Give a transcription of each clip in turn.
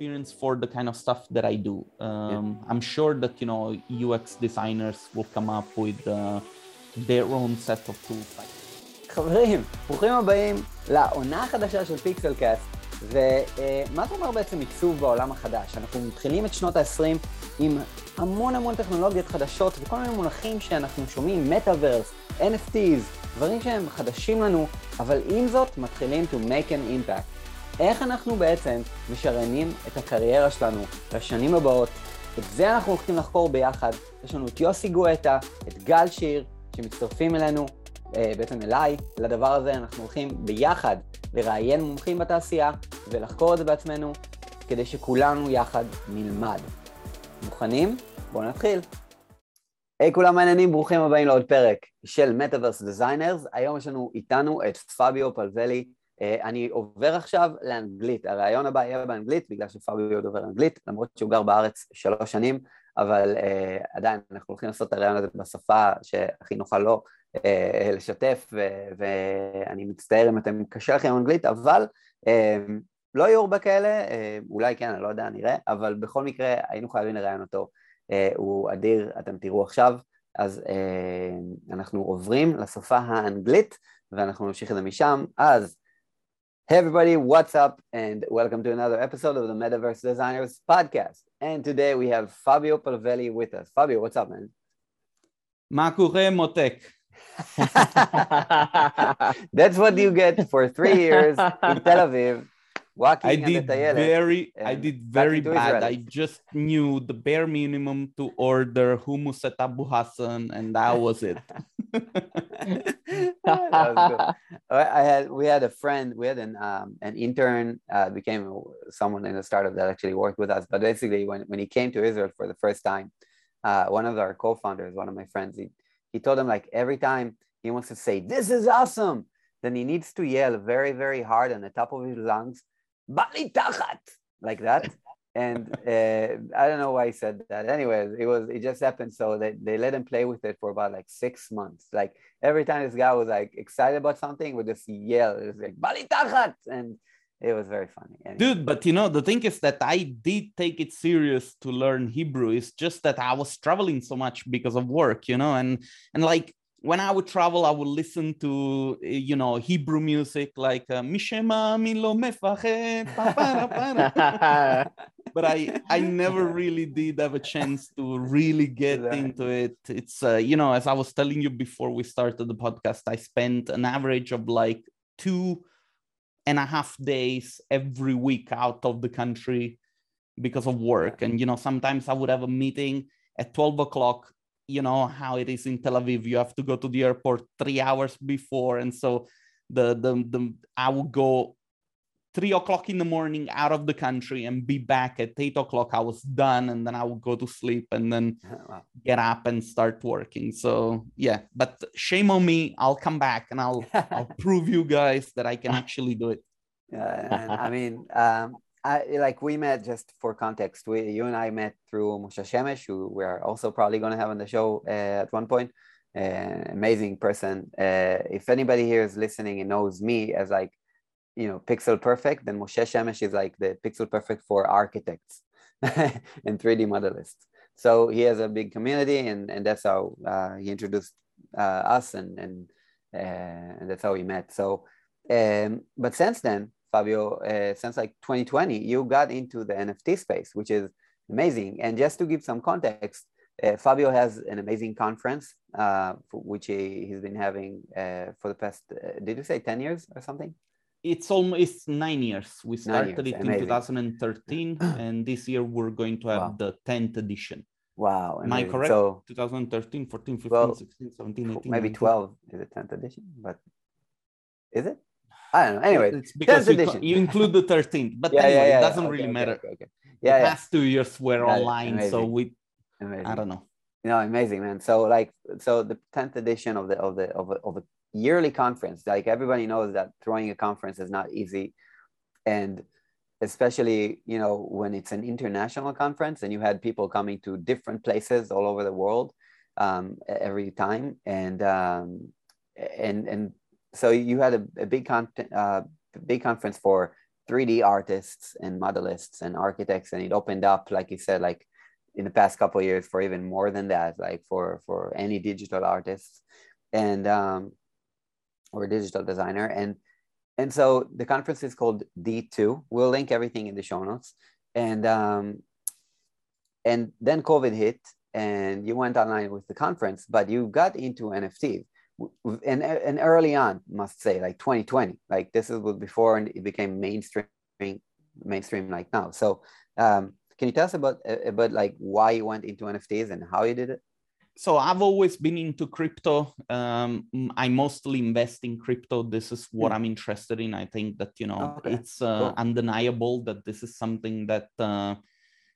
experience for the kind of stuff that I do. Um, yeah. I'm sure that you know UX designers will come up with uh, their own set of tools. חברים, ברוכים הבאים לעונה החדשה של פיקסל קאסט. ומה זה אומר בעצם עיצוב בעולם החדש? אנחנו מתחילים את שנות ה-20 עם המון המון טכנולוגיות חדשות וכל מיני מונחים שאנחנו שומעים, מטאוורס, NFTs, דברים שהם חדשים לנו, אבל עם זאת מתחילים to make an impact. איך אנחנו בעצם משריינים את הקריירה שלנו לשנים הבאות. את זה אנחנו הולכים לחקור ביחד. יש לנו את יוסי גואטה, את גל שיר, שמצטרפים אלינו, אה, בעצם אליי, לדבר הזה. אנחנו הולכים ביחד לראיין מומחים בתעשייה ולחקור את זה בעצמנו, כדי שכולנו יחד נלמד. מוכנים? בואו נתחיל. היי hey, כולם מעניינים, ברוכים הבאים לעוד פרק של Metaverse Designers. היום יש לנו איתנו את פביו פלוולי, אה, אני עובר עכשיו לאנגלית, הרעיון הבא יהיה באנגלית בגלל שפאביו דובר אנגלית, למרות שהוא גר בארץ שלוש שנים, אבל uh, עדיין אנחנו הולכים לעשות את הרעיון הזה בשפה שהכי נוחה לו uh, לשתף, ו- ואני מצטער אם אתם קשה לכם אנגלית, אבל uh, לא יהיו הרבה כאלה, uh, אולי כן, אני לא יודע, נראה, אבל בכל מקרה היינו חייבים לראיין אותו, uh, הוא אדיר, אתם תראו עכשיו, אז uh, אנחנו עוברים לשפה האנגלית, ואנחנו נמשיך את זה משם, אז Hey everybody, what's up? And welcome to another episode of the Metaverse Designers Podcast. And today we have Fabio Palvelli with us. Fabio, what's up, man? Makure Motek. That's what you get for three years in Tel Aviv Walking I did very, I did very bad. I just knew the bare minimum to order hummus at Abu Hassan, and that was it. that I had, we had a friend, we had an um, an intern, uh, became someone in the startup that actually worked with us. But basically, when when he came to Israel for the first time, uh, one of our co-founders, one of my friends, he he told him like every time he wants to say this is awesome, then he needs to yell very very hard on the top of his lungs Bali Tachat, like that. And uh, I don't know why he said that. Anyways, it was it just happened. So they, they let him play with it for about like six months. Like every time this guy was like excited about something, would just yell. It was like Bali Tachat. And it was very funny. Anyway. Dude, but you know, the thing is that I did take it serious to learn Hebrew. It's just that I was traveling so much because of work, you know, and and like when I would travel, I would listen to you know Hebrew music like uh, Mishema Milo but I I never really did have a chance to really get into it. It's uh, you know as I was telling you before we started the podcast, I spent an average of like two and a half days every week out of the country because of work, and you know sometimes I would have a meeting at twelve o'clock you know how it is in Tel Aviv. You have to go to the airport three hours before, and so the the, the I would go three o'clock in the morning out of the country and be back at eight o'clock. I was done, and then I would go to sleep and then get up and start working. So yeah, but shame on me. I'll come back and I'll I'll prove you guys that I can actually do it. Yeah, I mean, um, I, like we met just for context. We, you and I met through Moshe Shemesh, who we're also probably going to have on the show uh, at one point. Uh, amazing person. Uh, if anybody here is listening and knows me as like, you know, pixel perfect, then Moshe Shemesh is like the pixel perfect for architects and 3D modelists. So he has a big community, and, and that's how uh, he introduced uh, us, and and uh, and that's how we met. So, um, but since then, Fabio, uh, since like 2020, you got into the NFT space, which is amazing. And just to give some context, uh, Fabio has an amazing conference, uh, which he, has been having uh, for the past, uh, did you say 10 years or something? It's almost nine years. We started years. it amazing. in 2013, and this year we're going to have wow. the 10th edition. Wow. Am I correct? So, 2013, 14, 15, well, 16, 17, 18. Maybe 12 is the 10th edition, but is it? I don't know. Anyway, it's because you, you, include the 13th, but yeah, anyway, yeah, yeah, it doesn't okay, really okay, matter. Okay, yeah, the past two years were online, amazing. so we, amazing. I don't know. You know, amazing, man. So like, so the 10th edition of the of the of a, of a yearly conference, like everybody knows that throwing a conference is not easy, and especially you know when it's an international conference and you had people coming to different places all over the world um, every time, and um, and and so you had a, a big con- uh, big conference for 3D artists and modelists and architects, and it opened up, like you said, like in the past couple years for even more than that, like for for any digital artists and um, or digital designer. And and so the conference is called D2. We'll link everything in the show notes. And um, and then COVID hit, and you went online with the conference, but you got into NFTs. And, and early on, must say, like 2020, like this is before and it became mainstream, mainstream like now. So um, can you tell us about about like why you went into NFTs and how you did it? So I've always been into crypto. Um, I mostly invest in crypto. This is what mm. I'm interested in. I think that you know okay. it's uh, cool. undeniable that this is something that uh,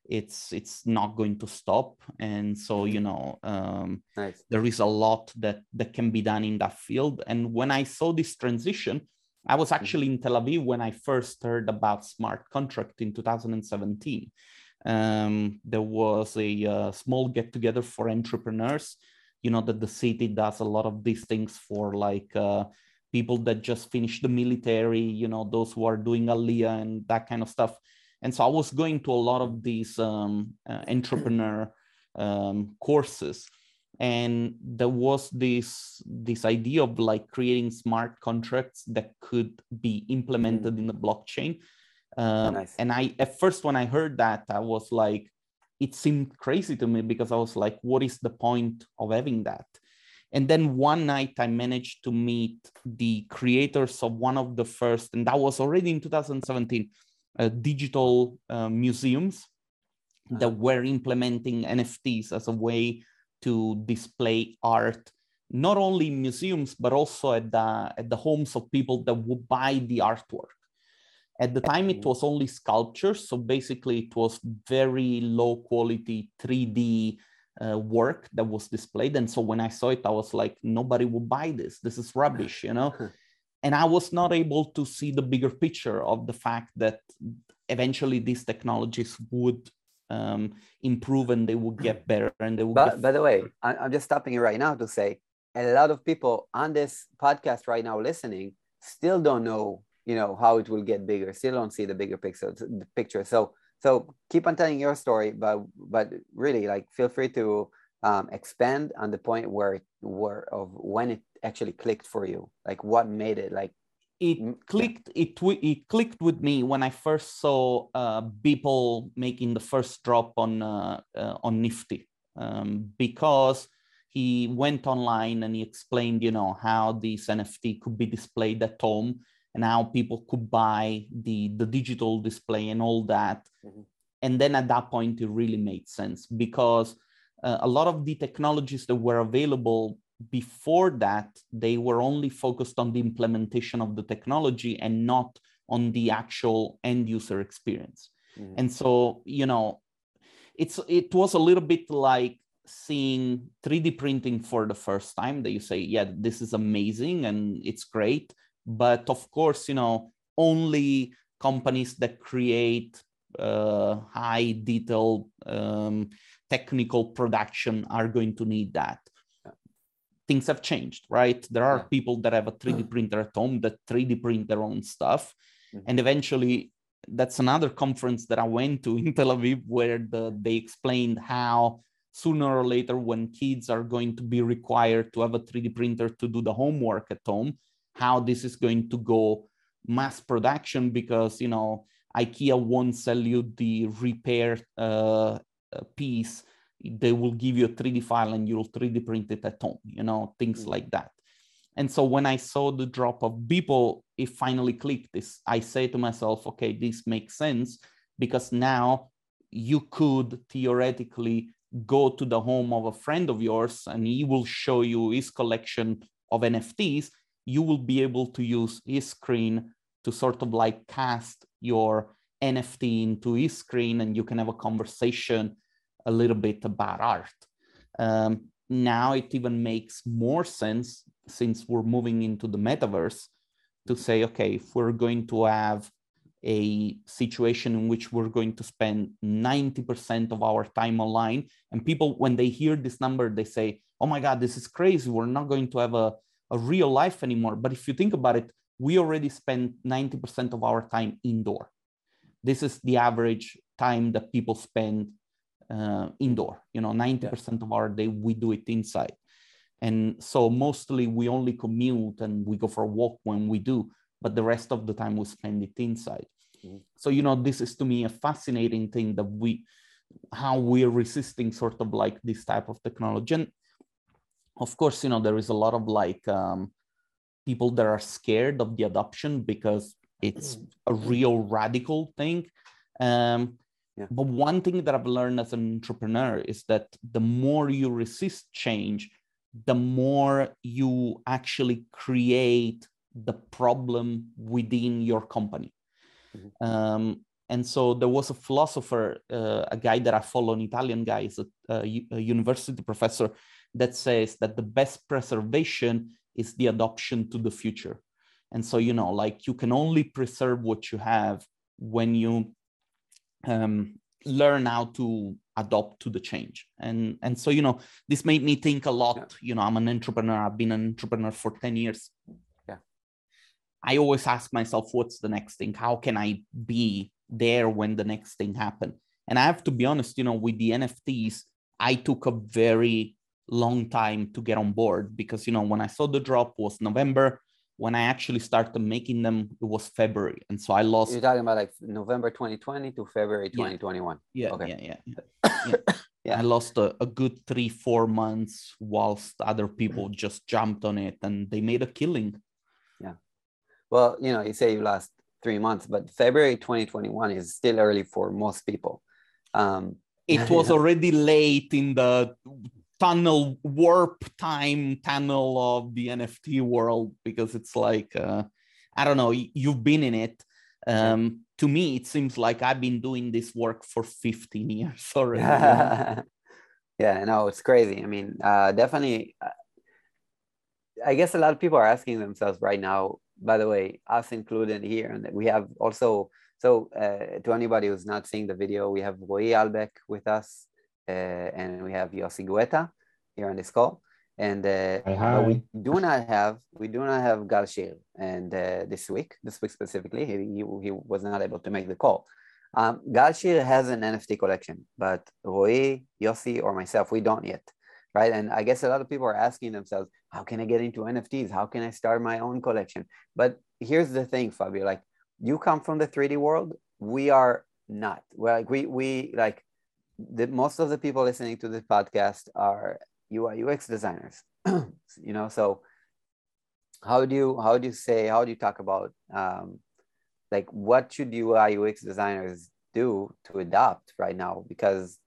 it's it's not going to stop. And so you know um, nice. there is a lot that that can be done in that field. And when I saw this transition, I was mm-hmm. actually in Tel Aviv when I first heard about smart contract in 2017 um, there was a uh, small get together for entrepreneurs. You know that the city does a lot of these things for like uh, people that just finished the military. You know those who are doing Aliyah and that kind of stuff. And so I was going to a lot of these um, uh, entrepreneur um, courses, and there was this this idea of like creating smart contracts that could be implemented mm. in the blockchain uh, nice. And I, at first, when I heard that, I was like, it seemed crazy to me because I was like, what is the point of having that? And then one night I managed to meet the creators of one of the first, and that was already in 2017, uh, digital uh, museums uh-huh. that were implementing NFTs as a way to display art, not only in museums, but also at the, at the homes of people that would buy the artwork. At the time, it was only sculptures. So basically, it was very low quality 3D uh, work that was displayed. And so when I saw it, I was like, nobody will buy this. This is rubbish, you know? and I was not able to see the bigger picture of the fact that eventually these technologies would um, improve and they would get better and they would. But, by the way, I'm just stopping you right now to say a lot of people on this podcast right now listening still don't know you know how it will get bigger still don't see the bigger picture the picture so so keep on telling your story but but really like feel free to um, expand on the point where it where of when it actually clicked for you? Like what made it like it clicked it it clicked with me when i first saw uh, Beeple making the first drop on uh, uh, on nifty. Um, because he went online and he explained you know how this nft could be displayed at home and how people could buy the the digital display and all that. Mm-hmm. and then at that point it really made sense because uh, a lot of the technologies that were available before that they were only focused on the implementation of the technology and not on the actual end user experience. Mm-hmm. and so you know it's it was a little bit like seeing 3d printing for the first time that you say yeah this is amazing and it's great. But of course you know only companies that create uh, high detail um, technical production are going to need that things have changed right? There are people that have a 3d printer at home that 3d print their own stuff. Mm-hmm. and eventually that's another conference that i went to in tel aviv where the, they explained how sooner or later when kids are going to be required to have a 3d printer to do the homework at home how this is going to go mass production because you know ikea won't sell you the repair uh, piece they will give you a 3d file and you'll 3d print it at home you know things mm-hmm. like that. And so when i saw the drop of beeple it finally clicked. This i say to myself okay this makes sense because now you could theoretically go to the home of a friend of yours and he will show you his collection of nfts you will be able to use his screen to sort of like cast your NFT into his screen and you can have a conversation a little bit about art. Um, now it even makes more sense since we're moving into the metaverse to say, okay, if we're going to have a situation in which we're going to spend 90% of our time online, and people, when they hear this number, they say, oh my God, this is crazy. We're not going to have a a real life anymore. But if you think about it, we already spend 90% of our time indoor. This is the average time that people spend uh, indoor. You know, 90% yeah. of our day we do it inside. And so mostly we only commute and we go for a walk when we do, but the rest of the time we spend it inside. Mm-hmm. So, you know, this is to me a fascinating thing that we, how we're resisting sort of like this type of technology. And of course, you know, there is a lot of like um, people that are scared of the adoption because it's a real radical thing. Um, yeah. But one thing that I've learned as an entrepreneur is that the more you resist change, the more you actually create the problem within your company. Mm-hmm. Um, and so there was a philosopher, uh, a guy that I follow, an Italian guy, is a, a, a university professor, that says that the best preservation is the adoption to the future. And so, you know, like you can only preserve what you have when you um, learn how to adopt to the change. And, and so, you know, this made me think a lot. Yeah. You know, I'm an entrepreneur, I've been an entrepreneur for 10 years. Yeah. I always ask myself, what's the next thing? How can I be there when the next thing happen? And I have to be honest, you know, with the NFTs, I took a very long time to get on board because you know when I saw the drop was November. When I actually started making them, it was February, and so I lost. You're talking about like November 2020 to February 2021. Yeah, okay. yeah, yeah, yeah. yeah. yeah. I lost a, a good three, four months whilst other people just jumped on it and they made a killing. Yeah. Well, you know, you say you lost three months, but February 2021 is still early for most people. Um, it was already late in the tunnel warp time tunnel of the nft world because it's like uh, i don't know you've been in it. Um, to me it seems like i've been doing this work for 15 years already. Yeah no it's crazy. I mean uh, definitely uh, i guess a lot of people are asking themselves right now by the way us included here and we have also so uh, to anybody who's not seeing the video we have Roy Albeck with us and we have Yossi Guetta here on this call. And uh, we do not have we do not have Gal Shir and uh, this week this week specifically he, he, he was not able to make the call. Um, Gal Shir has an NFT collection, but Roy, Yossi, or myself we don't yet, right? And I guess a lot of people are asking themselves, how can I get into NFTs? How can I start my own collection? But here's the thing, Fabio, like you come from the 3D world, we are not. Well, like we we like the most of the people listening to this podcast are UI UX designers. you know, so how do you how do you say how do you talk about um, like what should UI UX designers do to adopt right now? Because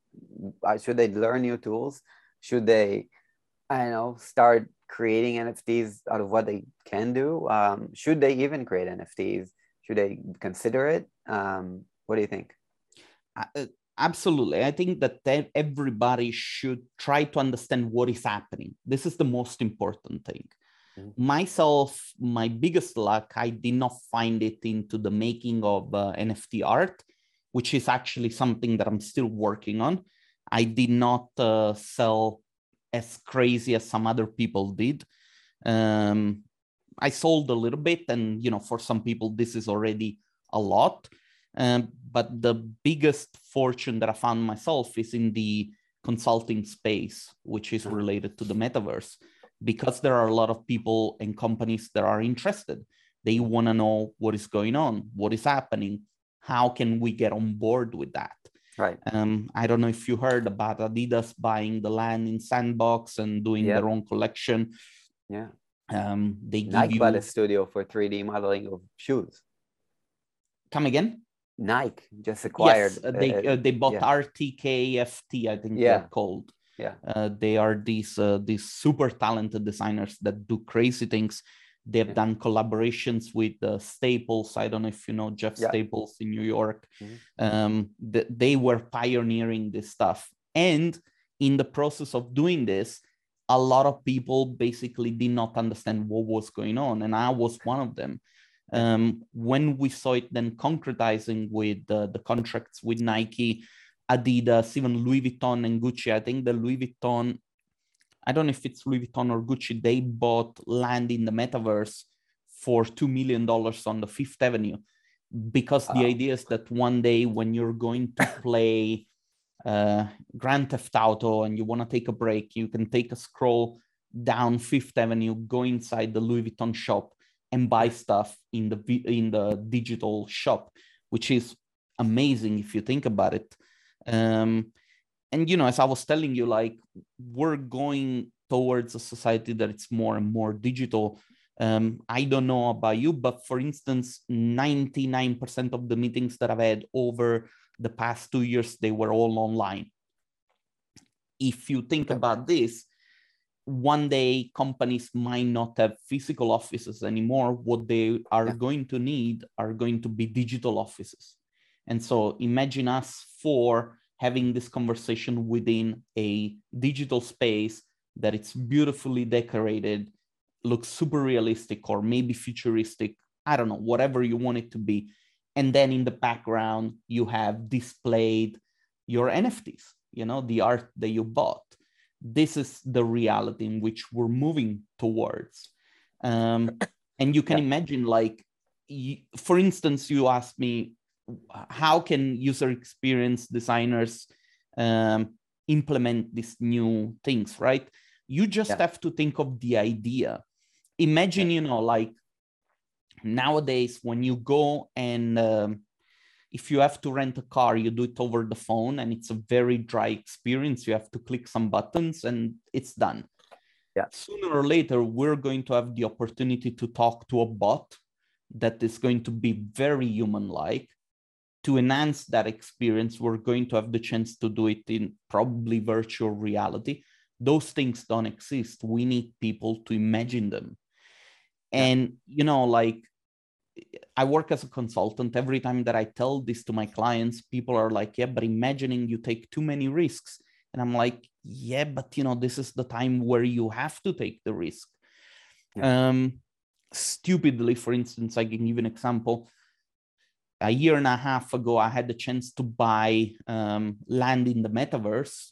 should they learn new tools? Should they, I don't know, start creating NFTs out of what they can do? Um, should they even create NFTs? Should they consider it? Um, what do you think? Uh, absolutely. I think that everybody should try to understand what is happening. This is the most important thing. Mm-hmm. myself my biggest luck i did not find it into the making of uh, nft art which is actually something that i'm still working on. I did not uh, sell as crazy as some other people did. Um, i sold a little bit and you know for some people this is already a lot um, but the biggest fortune that I found myself is in the consulting space, which is related to the metaverse, because there are a lot of people and companies that are interested. They want to know what is going on, what is happening, how can we get on board with that? Right. Um, I don't know if you heard about Adidas buying the land in Sandbox and doing yep. their own collection. Yeah. Um, they give Nike you... bought a studio for 3D modeling of shoes. Come again? Nike just acquired. Yes, uh, they uh, uh, they bought yeah. RTFKT, I think yeah. they're called. Yeah, uh, they are these uh, these super talented designers that do crazy things. They've yeah. done collaborations with uh, Staples. I don't know if you know Jeff. Staples in New York. Mm-hmm. Um, th- they were pioneering this stuff, and in the process of doing this, a lot of people basically did not understand what was going on, and I was one of them um, when we saw it then concretizing with uh, the contracts with Nike, Adidas, even Louis Vuitton and Gucci, I think the Louis Vuitton, I don't know if it's Louis Vuitton or Gucci, they bought land in the metaverse for $2 million on the Fifth Avenue because the idea is that one day when you're going to play uh, Grand Theft Auto and you want to take a break, you can take a scroll down Fifth Avenue, go inside the Louis Vuitton shop, and buy stuff in the in the digital shop, which is amazing if you think about it. Um, and you know, as I was telling you, like we're going towards a society that it's more and more digital. Um, I don't know about you, but for instance, 99% of the meetings that I've had over the past two years, they were all online. If you think about this, one day companies might not have physical offices anymore. What they are yeah. going to need are going to be digital offices. And so imagine us for having this conversation within a digital space that it's beautifully decorated, looks super realistic or maybe futuristic. I don't know, whatever you want it to be and then in the background you have displayed your nfts you know the art that you bought this is the reality in which we're moving towards um, and you can yeah. imagine like for instance you asked me how can user experience designers um, implement these new things right you just yeah. have to think of the idea imagine yeah. you know like nowadays when you go and um, if you have to rent a car you do it over the phone and it's a very dry experience. You have to click some buttons and it's done. Yeah. Sooner or later we're going to have the opportunity to talk to a bot that is going to be very human like to enhance that experience we're going to have the chance to do it in probably virtual reality. Those things don't exist. We need people to imagine them. And you know like i work as a consultant. Every time that i tell this to my clients people are like yeah but imagining you take too many risks. And i'm like yeah but you know this is the time where you have to take the risk. Yeah. um stupidly for instance i can give an example. A year and a half ago i had the chance to buy um, land in the metaverse.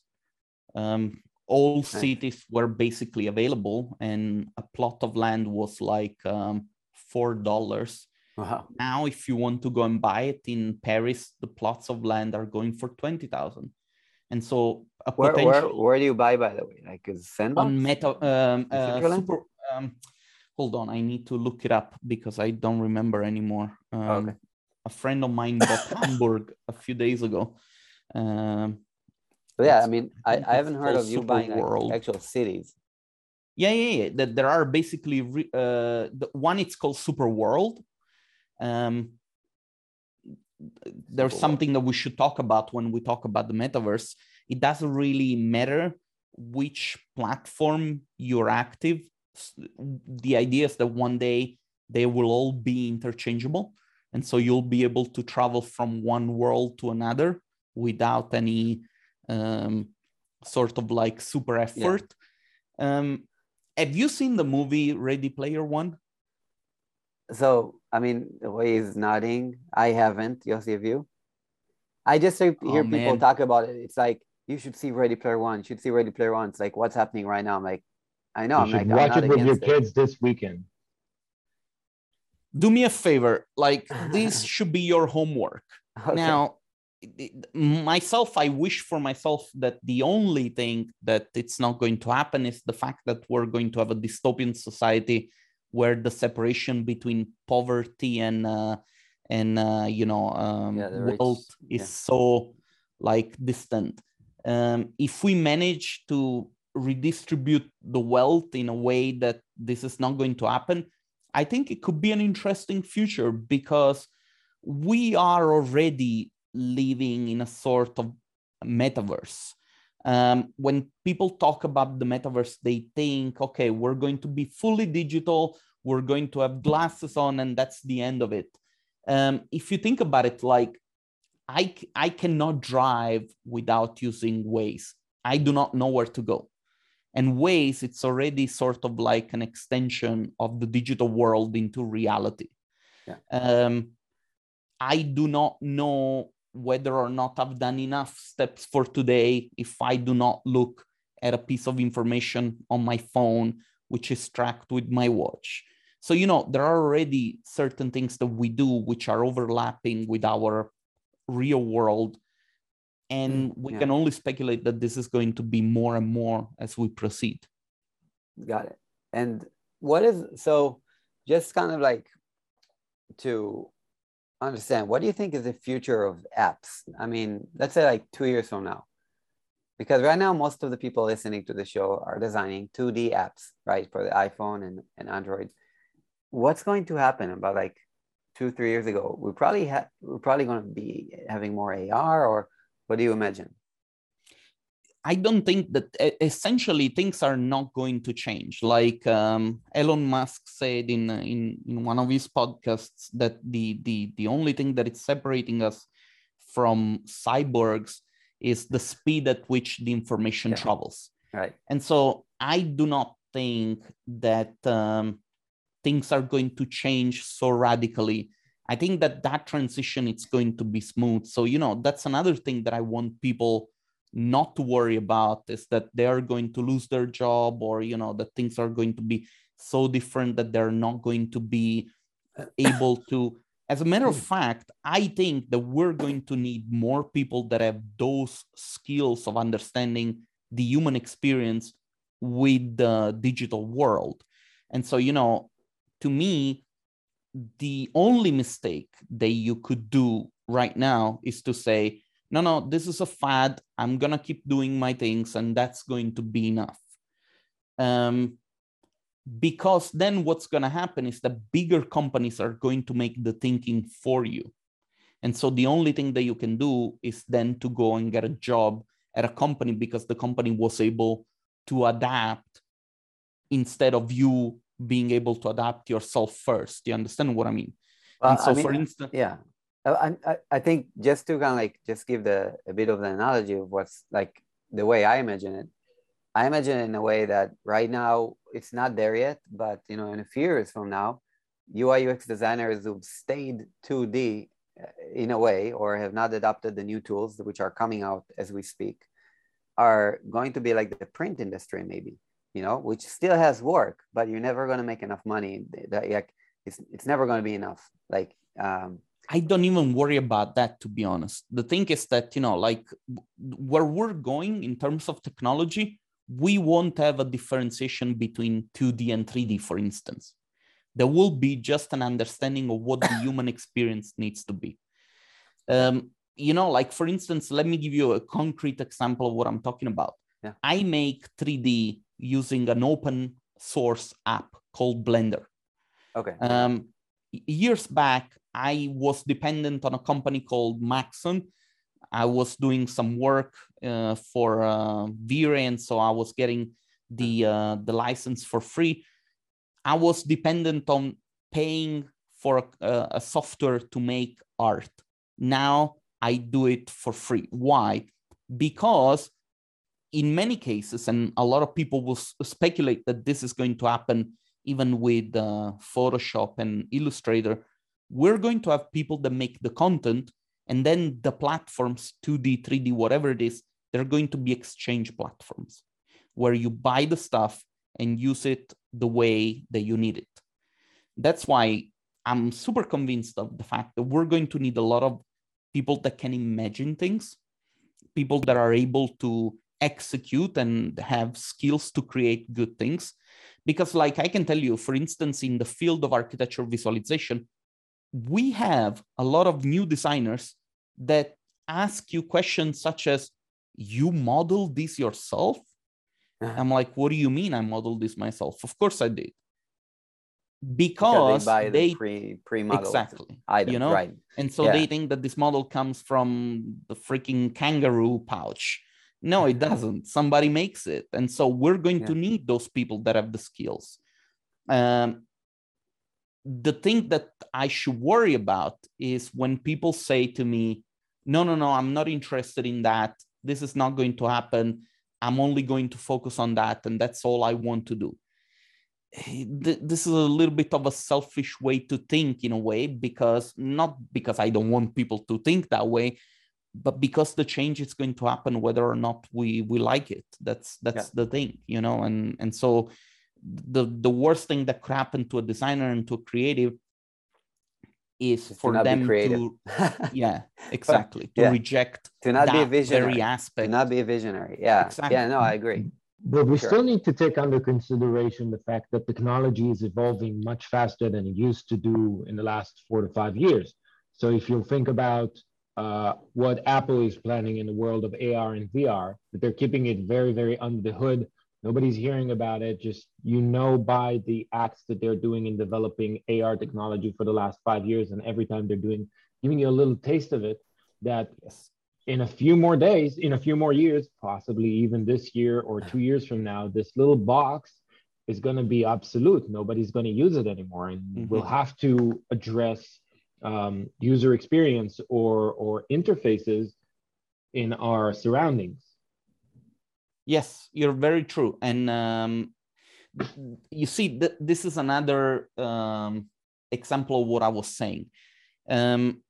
Um, all nice. cities were basically available and a plot of land was like um, four dollars wow. now if you want to go and buy it in paris the plots of land are going for 20000 and so where, where, where do you buy by the way like is sandbox on meta um, uh, super, um, hold on i need to look it up because i don't remember anymore um, okay. a friend of mine bought hamburg a few days ago um, yeah, I mean, I, I haven't heard of you buying like, actual cities. Yeah, yeah, yeah. That There are basically uh, the one. It's called Super World. Um, there's something that we should talk about when we talk about the metaverse. It doesn't really matter which platform you're active. The idea is that one day they will all be interchangeable, and so you'll be able to travel from one world to another without any um, sort of like super effort. Yeah. Um, have you seen the movie Ready Player One? So, I mean, Roy is nodding, I haven't. Yossi, have you? I just hear, oh, people man. talk about it. It's like, you should see Ready Player One. You should see Ready Player One. It's like, what's happening right now? I'm like, I know. You I'm like, watch it with your it. kids this weekend. Do me a favor. Like, this should be your homework. Okay. Now, myself i wish for myself that the only thing that it's not going to happen is the fact that we're going to have a dystopian society where the separation between poverty and uh, and uh, you know um, yeah, wealth is yeah. so like distant um, if we manage to redistribute the wealth in a way that this is not going to happen i think it could be an interesting future because we are already living in a sort of metaverse. Um, when people talk about the metaverse, they think, okay, we're going to be fully digital, we're going to have glasses on, and that's the end of it. Um, if you think about it, like I, I cannot drive without using Waze. I do not know where to go. And Waze, it's already sort of like an extension of the digital world into reality. Yeah. Um, I do not know whether or not I've done enough steps for today if I do not look at a piece of information on my phone, which is tracked with my watch. so you know there are already certain things that we do which are overlapping with our real world and mm, we yeah. can only speculate that this is going to be more and more as we proceed got it and what is so just kind of like to understand. What do you think is the future of apps? I mean let's say like two years from now. Because right now most of the people listening to the show are designing 2d apps right for the iphone and, and android. What's going to happen about like two three years ago? We probably have we're probably going to be having more ar or what do you imagine I don't think that essentially things are not going to change. Like um, Elon Musk said in, in in one of his podcasts that the the the only thing that is separating us from cyborgs is the speed at which the information yeah. travels. Right. And so I do not think that um, things are going to change so radically. I think that that transition it's going to be smooth. So you know that's another thing that I want people not to worry about is that they are going to lose their job or you know that things are going to be so different that they're not going to be uh, able to as a matter of hmm. fact i think that we're going to need more people that have those skills of understanding the human experience with the digital world. And so you know to me the only mistake that you could do right now is to say no, no, this is a fad. I'm going to keep doing my things and that's going to be enough. Um, because then what's going to happen is that bigger companies are going to make the thinking for you. And so the only thing that you can do is then to go and get a job at a company because the company was able to adapt instead of you being able to adapt yourself first. You understand what I mean? Well, and so, I mean, for instance, yeah, I, I, think just to kind of like just give the a bit of the analogy of what's like the way I imagine it. I imagine in a way that right now it's not there yet, but you know, in a few years from now, UI UX designers who've stayed 2D uh, in a way or have not adopted the new tools which are coming out as we speak are going to be like the print industry maybe you know which still has work but you're never going to make enough money that like it's, it's never going to be enough like um, I don't even worry about that, to be honest. The thing is that, you know, like where we're going in terms of technology, we won't have a differentiation between 2D and 3D, for instance. There will be just an understanding of what the human experience needs to be. Um, you know, like for instance, let me give you a concrete example of what I'm talking about. Yeah. I make 3D using an open source app called Blender. Okay. Um, years back, I was dependent on a company called Maxon. I was doing some work uh, for uh, V-Ray, and so I was getting the uh, the license for free. I was dependent on paying for a, a software to make art. Now I do it for free. Why? Because in many cases, and a lot of people will speculate that this is going to happen even with uh, Photoshop and Illustrator we're going to have people that make the content and then the platforms 2d 3d whatever it is they're going to be exchange platforms where you buy the stuff and use it the way that you need it. That's why i'm super convinced of the fact that we're going to need a lot of people that can imagine things people that are able to execute and have skills to create good things because like i can tell you for instance in the field of architecture visualization we have a lot of new designers that ask you questions such as you model this yourself? Uh-huh. i'm like what do you mean i modeled this myself? Of course i did. Because, because they, they the pre pre model exactly item, you know? right. And so Yeah. they think that this model comes from the freaking kangaroo pouch no it doesn't somebody makes it and so we're going to need those people that have the skills um, the thing that I should worry about is when people say to me, no, no, no, I'm not interested in that. This is not going to happen. I'm only going to focus on that. And that's all I want to do. This is a little bit of a selfish way to think in a way, because not because I don't want people to think that way, but because the change is going to happen whether or not we we like it. That's that's the thing, you know, and and so the the worst thing that could happen to a designer and to a creative is Just to for not be them to yeah exactly to Yeah. reject to not be a that very visionary. To not be a visionary. Yeah. Exactly. Yeah, no, I agree. But we Sure. still need to take under consideration the fact that technology is evolving much faster than it used to do in the last four to five years. So if you think about uh, what Apple is planning in the world of AR and VR, that they're keeping it very, very under the hood. Nobody's hearing about it. Just you know by the acts that they're doing in developing AR technology for the last five years, and every time they're doing, giving you a little taste of it, that yes in a few more days, in a few more years, possibly even this year or two years from now, this little box is going to be obsolete. Nobody's going to use it anymore, and we'll have to address um, user experience or or interfaces in our surroundings. Yes, you're very true. And um, you see, th- this is another um, example of what I was saying. Um,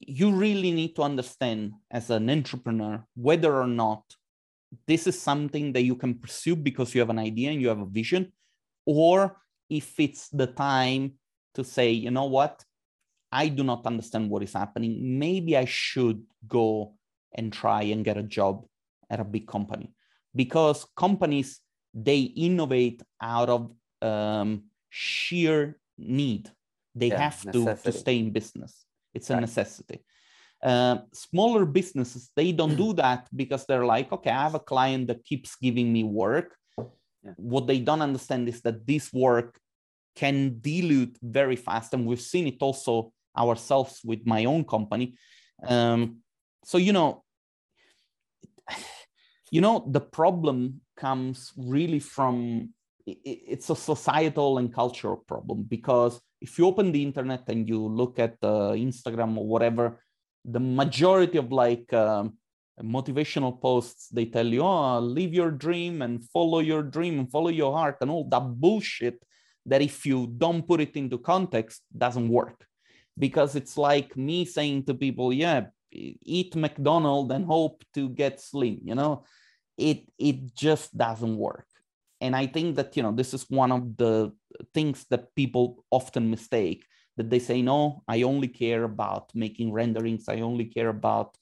you really need to understand as an entrepreneur whether or not this is something that you can pursue because you have an idea and you have a vision, or if it's the time to say, you know what, I do not understand what is happening. Maybe I should go and try and get a job at a big company because companies they innovate out of um, sheer need they Yeah, have to, to stay in business it's a Right. necessity uh, smaller businesses they don't do that because they're like okay i have a client that keeps giving me work Yeah. what they don't understand is that this work can dilute very fast and we've seen it also ourselves with my own company. Um, so you know you know the problem comes really from it's a societal and cultural problem because if you open the internet and you look at uh, instagram or whatever the majority of like um, motivational posts they tell you oh live your dream and follow your dream and follow your heart and all that bullshit that if you don't put it into context doesn't work because it's like me saying to people yeah eat mcdonald and hope to get slim you know? It it just doesn't work. And i think that you know this is one of the things that people often mistake that they say no i only care about making renderings. I only care about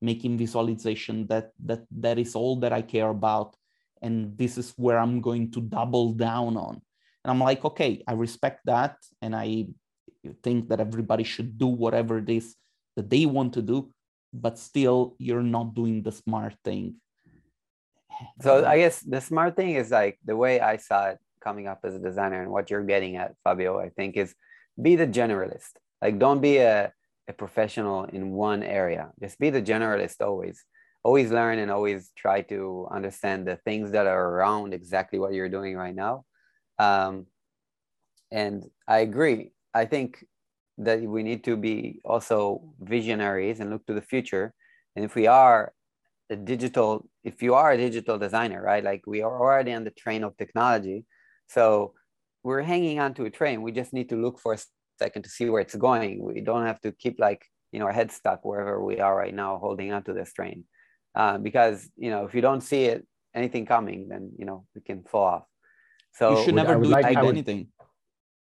making visualization. That that that is all that i care about. And this is where i'm going to double down on. And i'm like okay i respect that. And i think that everybody should do whatever it is that they want to do but still you're not doing the smart thing So I guess the smart thing is like the way I saw it coming up as a designer and what you're getting at, Fabio, I think is be the generalist. Like don't be a, a professional in one area. Just be the generalist always. Always learn and always try to understand the things that are around exactly what you're doing right now. Um, and I agree. I think that we need to be also visionaries and look to the future. And if we are a digital if you are a digital designer right like we are already on the train of technology. So we're hanging on to a train. We just need to look for a second to see where it's going. We don't have to keep like you know our head stuck wherever we are right now holding on to this train. Uh, because you know if you don't see it anything coming then you know we can fall off. So you should never do like- it with would- anything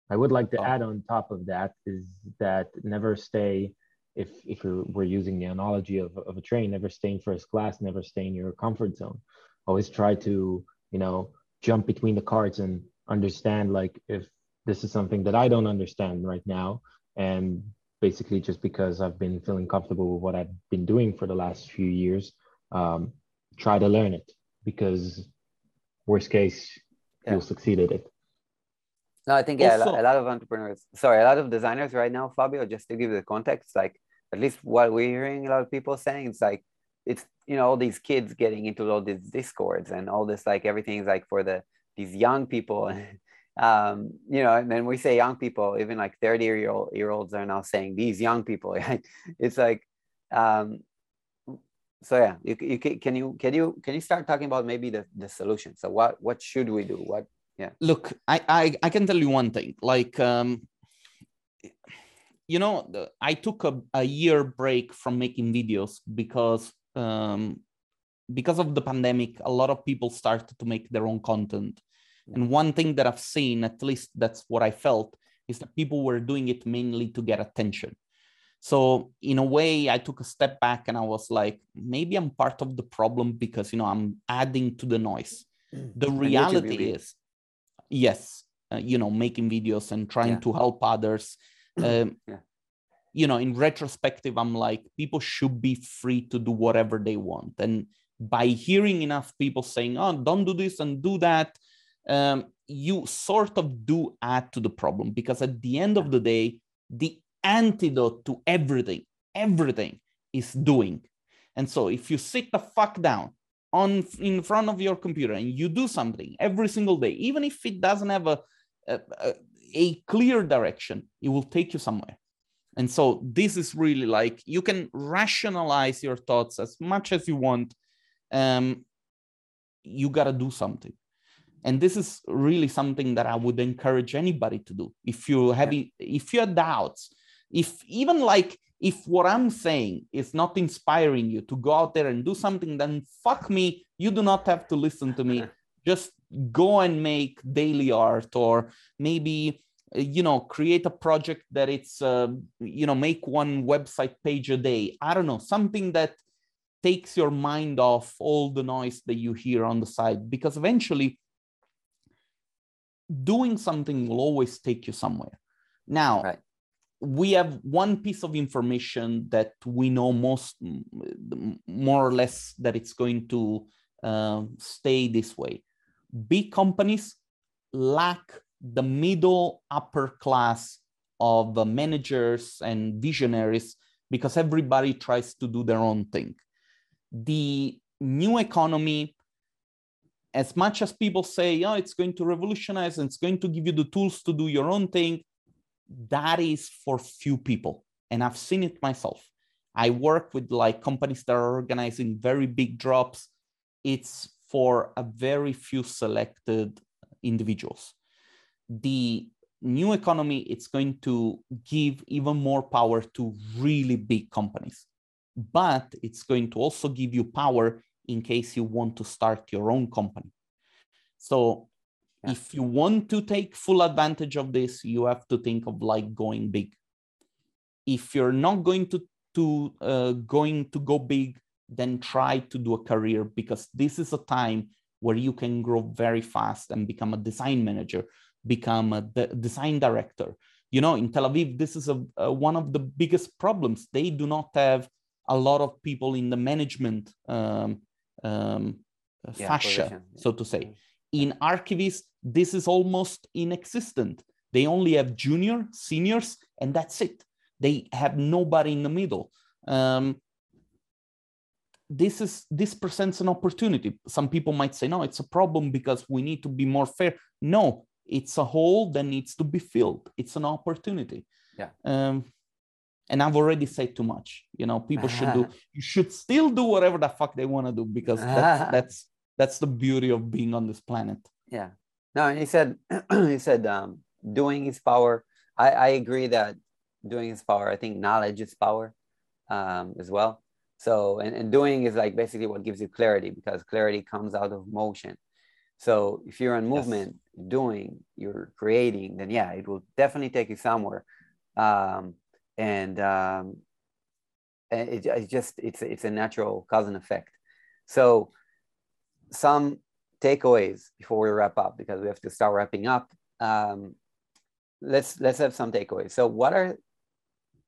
I would like to Oh. add on top of that is that never stay, if if we're, we're using the analogy of, of a train, never stay in first class, never stay in your comfort zone. Always try to, you know, jump between the carts and understand like if this is something that I don't understand right now. And basically just because I've been feeling comfortable with what I've been doing for the last few years, um, try to learn it because worst case, Yeah. you'll succeed at it. No, I think yeah, a, Also- a lot of entrepreneurs, sorry, a lot of designers right now, Fabio, just to give you the context, like at least what we're hearing a lot of people saying, it's like it's you know all these kids getting into all these discords and all this like everything's like for the these young people, um, you know, and then we say young people, even like thirty year old year olds are now saying these young people. it's like, um, so yeah, you, you ca- can you can you can you start talking about maybe the the solution? So what what should we do? What look I, I i can tell you one thing like um you know i took a, a year break from making videos because um because of the pandemic a lot of people started to make their own content And one thing that I've seen, at least that's what I felt, is that people were doing it mainly to get attention. So in a way, I took a step back and I was like, maybe I'm part of the problem because you know I'm adding to the noise. Mm. The reality is, yes, uh, you know, making videos and trying yeah. to help others. Um, yeah. You know, in retrospective, I'm like, people should be free to do whatever they want. And by hearing enough people saying, "Oh, don't do this and do that," um, you sort of do add to the problem because at the end of the day, the antidote to everything, everything is doing. And so if you sit the fuck down on in front of your computer and you do something every single day, even if it doesn't have a, a, a clear direction, it will take you somewhere. And so this is really like you can rationalize your thoughts as much as you want. Um, you got to do something and this is really something that i would encourage anybody to do if you have if you have doubts if even like if what i'm saying is not inspiring you to go out there and do something then fuck me you do not have to listen to me. Just go and make daily art or maybe uh, you know create a project that it's uh, you know make one website page a day. I don't know something that takes your mind off all the noise that you hear on the side because eventually doing something will always take you somewhere. Now right we have one piece of information that we know most more or less that it's going to uh, stay this way. Big companies lack the middle upper class of uh, managers and visionaries because everybody tries to do their own thing. The new economy as much as people say oh it's going to revolutionize and it's going to give you the tools to do your own thing that is for few people and i've seen it myself. I work with like companies that are organizing very big drops. It's for a very few selected individuals. The new economy it's going to give even more power to really big companies but it's going to also give you power in case you want to start your own company. So yeah. if you want to take full advantage of this you have to think of like going big. If you're not going to to uh, going to go big then try to do a career because this is a time where you can grow very fast and become a design manager become a de- design director. You know in tel aviv this is a, a, one of the biggest problems. They do not have a lot of people in the management um, um, yeah, fascia position. so to say. Mm-hmm in archivists, this is almost inexistent. They only have junior, seniors, and that's it. They have nobody in the middle. Um, this is this presents an opportunity. Some people might say, no, it's a problem because we need to be more fair. No, it's a hole that needs to be filled. It's an opportunity. Yeah. Um, and I've already said too much. You know, people should do. You should still do whatever the fuck they want to do because that's that's that's the beauty of being on this planet. Yeah. No he said he said um, doing is power I, I agree that doing is power i think knowledge is power um, as well. So and, and doing is like basically what gives you clarity because clarity comes out of motion. So if you're in movement yes. doing you're creating then yeah it will definitely take you somewhere. Um, and um, it, it just it's it's a natural cause and effect. So some takeaways before we wrap up because we have to start wrapping up. Um, let's let's have some takeaways. So, what are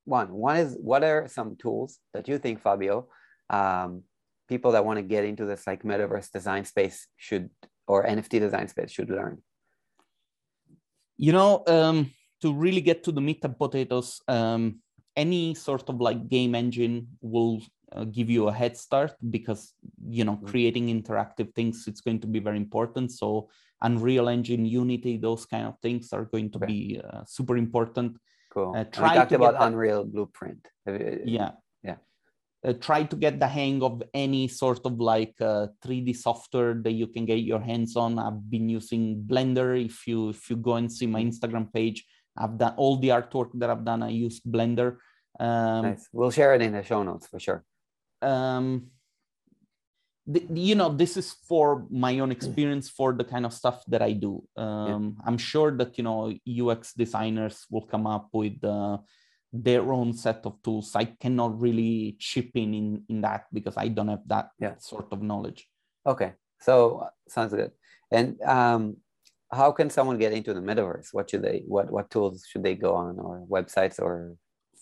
one? One is what are some tools that you think, Fabio, um, people that want to get into this like metaverse design space should or NFT design space should learn? You know, um, to really get to the meat and potatoes, um, any sort of like game engine will uh, give you a head start because you know mm-hmm. creating interactive things it's going to be very important. So unreal engine unity those kind of things are going to okay. be uh, super important. Cool. Uh, try we talked about that, unreal blueprint. Yeah. yeah. Uh, try to get the hang of any sort of like 3d uh, software that you can get your hands on. I've been using blender. If you if you go and see my mm-hmm. instagram page i've done all the artwork that i've done i use blender. Um, nice. We'll share it in the show notes for sure um, the, you know this is for my own experience for the kind of stuff that i do. Um, yeah. i'm sure that you know ux designers will come up with uh, their own set of tools. I cannot really chip in in, in that because i don't have that yeah. sort of knowledge. Okay. So sounds good. And um, how can someone get into the metaverse? What should they what what tools should they go on or websites or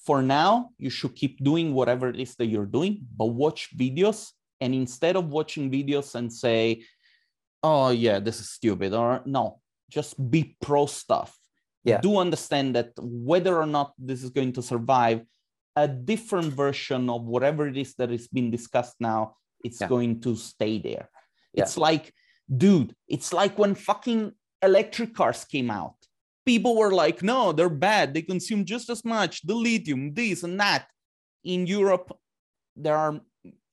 for now you should keep doing whatever it is that you're doing but watch videos and instead of watching videos and say oh yeah this is stupid or no just be pro stuff yeah. do understand that whether or not this is going to survive a different version of whatever it is that is being discussed now it's yeah. going to stay there yeah. it's like dude it's like when fucking electric cars came out people were like no they're bad they consume just as much the lithium this and that in europe there are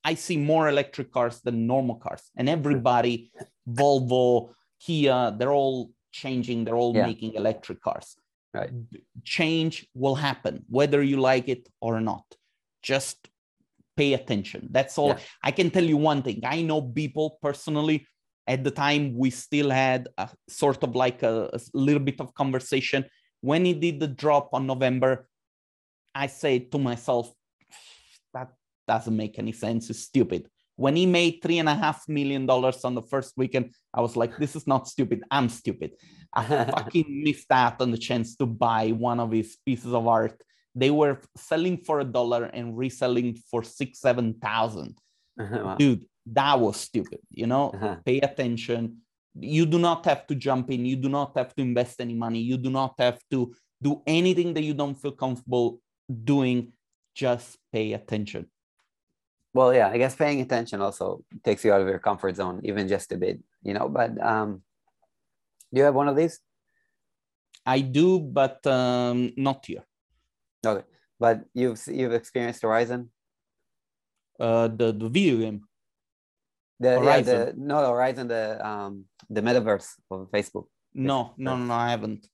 I see more electric cars than normal cars, and everybody, Volvo, Kia, they're all changing. They're all yeah. making electric cars. Right. Change will happen whether you like it or not. Just pay attention. That's all. Yeah. I can tell you one thing. I know people personally. At the time, we still had a sort of like a, a little bit of conversation. When he did the drop on November, I said to myself, that doesn't make any sense. It's stupid. When he made three and a half million dollars on the first weekend, I was like, this is not stupid. I'm stupid. I fucking missed out on the chance to buy one of his pieces of art. They were selling for a dollar and reselling for six, seven thousand. wow. Dude, that was stupid. You know, uh-huh. pay attention. You do not have to jump in. You do not have to invest any money. You do not have to do anything that you don't feel comfortable doing. Just pay attention well yeah i guess paying attention also takes you out of your comfort zone even just a bit you know but um do you have one of these i do but um not here okay but you've you've experienced horizon uh the the video game the horizon. yeah the no horizon the um the metaverse of facebook no no no, no i haven't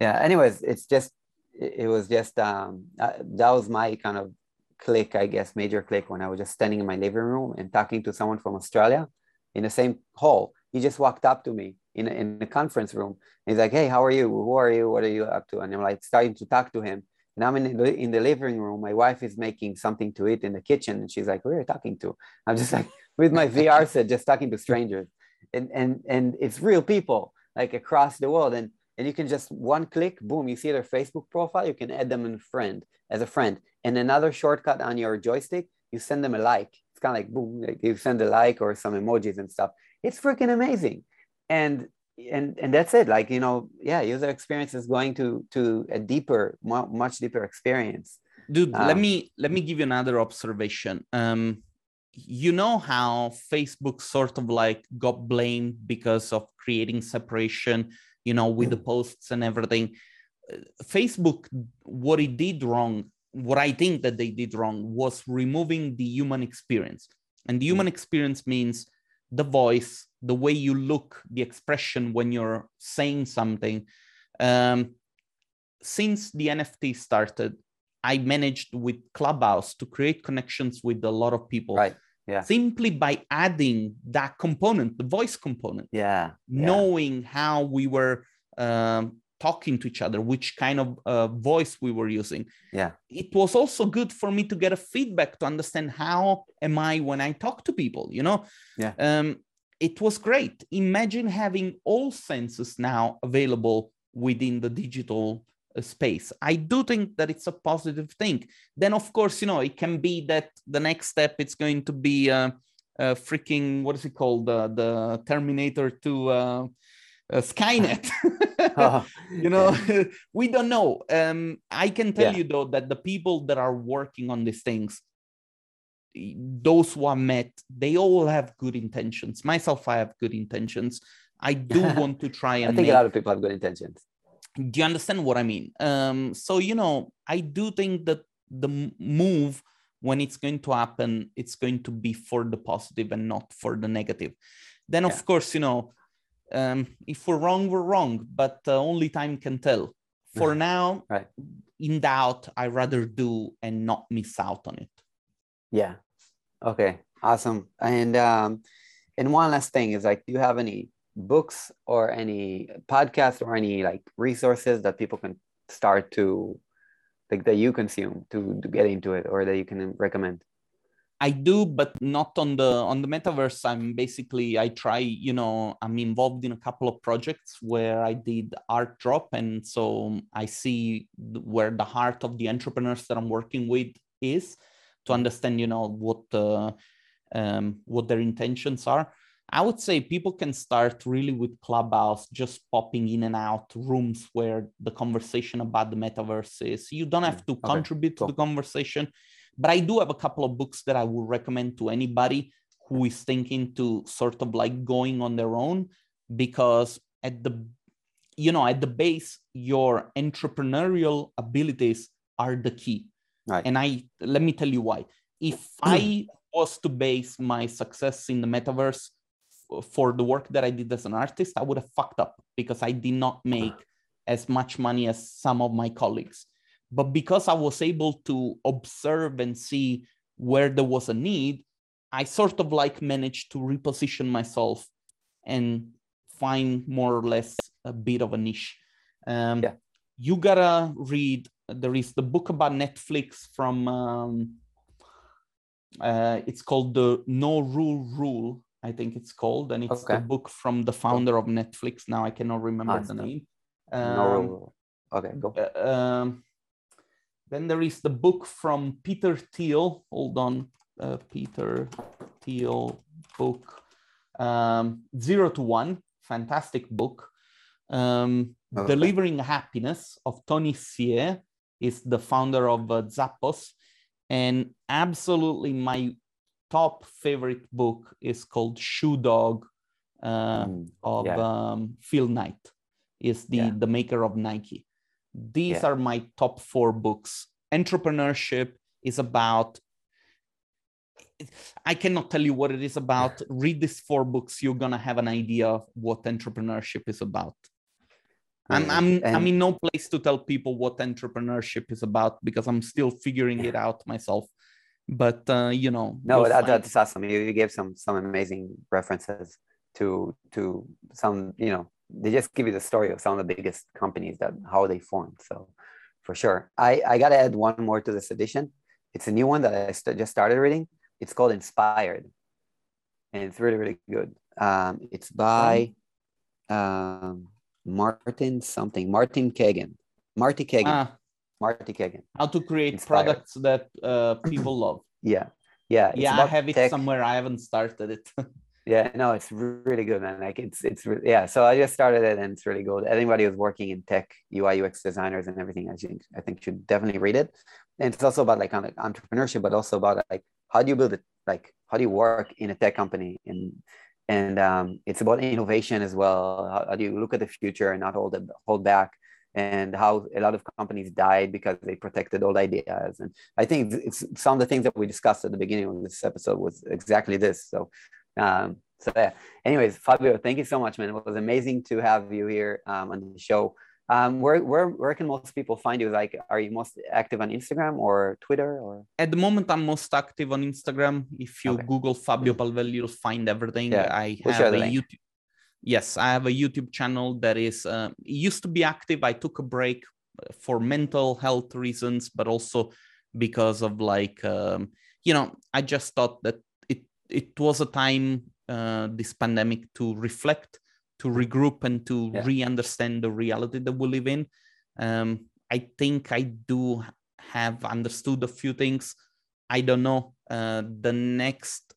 yeah anyways it's just it, was just um uh, that was my kind of click, I guess, major click when I was just standing in my living room and talking to someone from Australia in the same hall. He just walked up to me in a, in the conference room. He's like, "Hey, how are you? Who are you? What are you up to?" And I'm like starting to talk to him. And I'm in the, in the living room. My wife is making something to eat in the kitchen, and she's like, "Who are you talking to?" I'm just like with my VR set, just talking to strangers, and and and it's real people like across the world. And and you can just one click, boom, you see their Facebook profile. You can add them in friend as a friend, and another shortcut on your joystick, you send them a like. It's kind of like boom, like you send a like or some emojis and stuff. It's freaking amazing, and and and that's it. Like you know, yeah, user experience is going to to a deeper, much deeper experience. Dude, um, let me let me give you another observation. Um, you know how Facebook sort of like got blamed because of creating separation you know, with the mm. posts and everything. Uh, Facebook, what it did wrong, what I think that they did wrong was removing the human experience. And the mm. human experience means the voice, the way you look, the expression when you're saying something. Um, since the NFT started, I managed with Clubhouse to create connections with a lot of people. Right yeah. simply by adding that component, the voice component. Yeah. Knowing yeah. how we were um, talking to each other, which kind of uh, voice we were using. Yeah. It was also good for me to get a feedback to understand how am I when I talk to people, you know? Yeah. Um, it was great. Imagine having all senses now available within the digital space. I do think that it's a positive thing. Then, of course, you know, it can be that the next step it's going to be uh, uh, freaking what is it called the the Terminator to uh, uh, Skynet. oh, you know, we don't know. Um, I can tell yeah. you though that the people that are working on these things, those who are met, they all have good intentions. Myself, I have good intentions. I do want to try and. I think make... a lot of people have good intentions do you understand what i mean? Um, so you know i do think that the move when it's going to happen it's going to be for the positive and not for the negative. Then yeah. of course you know um, if we're wrong we're wrong but uh, only time can tell. For now right. in doubt i rather do and not miss out on it. Yeah. Okay. Awesome. And um, and one last thing is like, do you have any books or any podcasts or any like resources that people can start to like that you consume to, to get into it or that you can recommend? I do, but not on the on the metaverse. I'm basically I try, you know, I'm involved in a couple of projects where I did art drop, and so I see where the heart of the entrepreneurs that I'm working with is to understand, you know, what uh, um, what their intentions are. I would say people can start really with Clubhouse, just popping in and out rooms where the conversation about the metaverse is. You don't have to mm, okay, contribute cool. to the conversation but I do have a couple of books that I would recommend to anybody who is thinking to sort of like going on their own because at the you know at the base your entrepreneurial abilities are the key right. and i let me tell you why if hmm. i was to base my success in the metaverse for the work that i did as an artist i would have fucked up because i did not make as much money as some of my colleagues but because I was able to observe and see where there was a need, I sort of like managed to reposition myself and find more or less a bit of a niche. Um, yeah. You gotta read. There is the book about Netflix from. Um, uh, it's called the No Rule Rule. I think it's called, and it's okay. the book from the founder of Netflix. Now I cannot remember the name. Um, no Okay, go. Uh, um, then there is the book from Peter Thiel. Hold on, uh, Peter Thiel book, um, Zero to One, fantastic book. Um, okay. Delivering Happiness of Tony Hsieh is the founder of uh, Zappos. And absolutely my top favorite book is called Shoe Dog uh, mm, of yeah. um, Phil Knight, is the, yeah. the maker of Nike these yeah. are my top four books entrepreneurship is about I cannot tell you what it is about. Read these four books, you're gonna have an idea of what entrepreneurship is about. I'm I'm and, I'm in no place to tell people what entrepreneurship is about because I'm still figuring it out myself. But uh, you know, no, that, that's awesome. You, you gave some some amazing references to to some you know they just give you the story of some of the biggest companies that how they formed. So for sure. I, I got to add one more to this edition. It's a new one that I st- just started reading. It's called Inspired. And it's really, really good. Um, it's by um, Martin something, Martin Cagan Marty Cagan Ah, Marty Cagan. How to create Inspired. products that uh, people love. Yeah. Yeah. Yeah, I have it tech. somewhere. I haven't started it. yeah no it's really good man like it's it's yeah so i just started it and it's really good anybody who's working in tech ui ux designers and everything i think i think should definitely read it and it's also about like entrepreneurship but also about like how do you build it like how do you work in a tech company and and um, it's about innovation as well how, how do you look at the future and not hold it, hold back and how a lot of companies died because they protected old ideas. And I think it's some of the things that we discussed at the beginning of this episode was exactly this. So um, so yeah. Anyways, Fabio, thank you so much, man. It was amazing to have you here um, on the show. Um, where where where can most people find you? Like, are you most active on Instagram or Twitter or? At the moment, I'm most active on Instagram. If you okay. Google Fabio Palvelli, you'll find everything. Yeah. I have a YouTube. Yes, I have a YouTube channel that is uh, used to be active. I took a break uh, for mental health reasons, but also because of like um, you know, I just thought that it was a time uh, this pandemic to reflect to regroup and to yeah. re-understand the reality that we live in um, i think i do have understood a few things i don't know uh, the next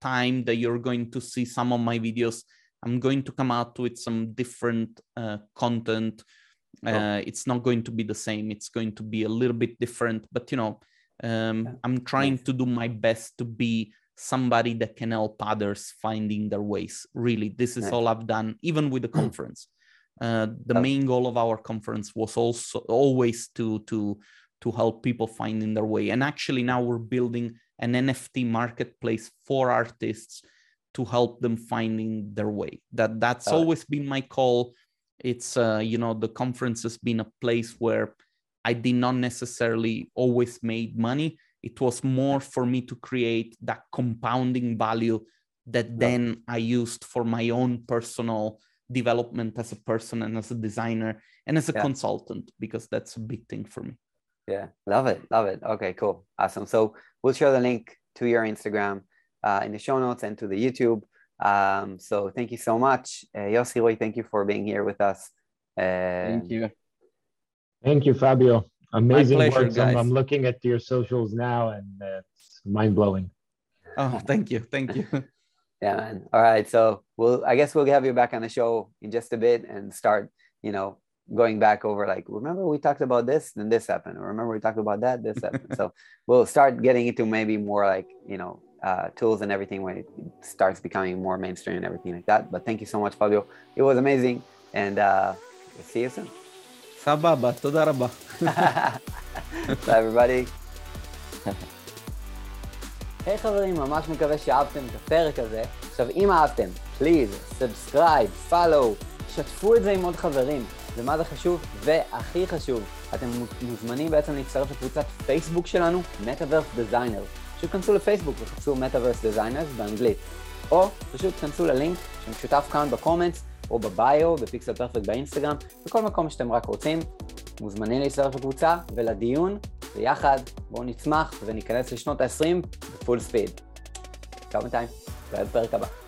time that you're going to see some of my videos i'm going to come out with some different uh, content. Uh, it's not going to be the same. It's going to be a little bit different but you know um, i'm trying to do my best to be somebody that can help others finding their ways. Really this is all i've done even with the conference. Uh, the main goal of our conference was also always to to to help people finding their way. And actually now we're building an nft marketplace for artists to help them finding their way that that's uh, always been my call it's uh, you know the conference has been a place where i did not necessarily always made money It was more for me to create that compounding value that then I used for my own personal development as a person and as a designer and as a yeah. consultant because that's a big thing for me. Yeah, love it, love it. Okay, cool, awesome. So we'll share the link to your Instagram uh, in the show notes and to the YouTube. Um, so thank you so much, uh, Yossi Roy. Thank you for being here with us. Uh, thank you. Thank you, Fabio. Amazing pleasure, work. I'm, I'm, looking at your socials now, and uh, it's mind blowing. Oh, thank you, thank you. yeah, man. All right, so we'll. I guess we'll have you back on the show in just a bit and start. You know, going back over like remember we talked about this then this happened remember we talked about that this happened so we'll start getting into maybe more like you know uh, tools and everything when it starts becoming more mainstream and everything like that but thank you so much fabio it was amazing and uh, we'll see you soon סבבה, תודה רבה. Bye everybody. היי hey, חברים, ממש מקווה שאהבתם את הפרק הזה. עכשיו, אם אהבתם, פליז, סאבסקרייב, פאלו, שתפו את זה עם עוד חברים. ומה זה חשוב? והכי חשוב, אתם מוזמנים בעצם להצטרף לקבוצת פייסבוק שלנו, Metaverse Designers. פשוט כנסו לפייסבוק וחפשו Metaverse Designers באנגלית. או פשוט כנסו ללינק שמשותף כאן בקומנטס, או בביו, בפיקסל פרפקט באינסטגרם, בכל מקום שאתם רק רוצים. מוזמנים להצטרף לקבוצה ולדיון, ויחד בואו נצמח וניכנס לשנות ה-20 בפול ספיד. צ'או בינתיים, נתראה בפרק הבא.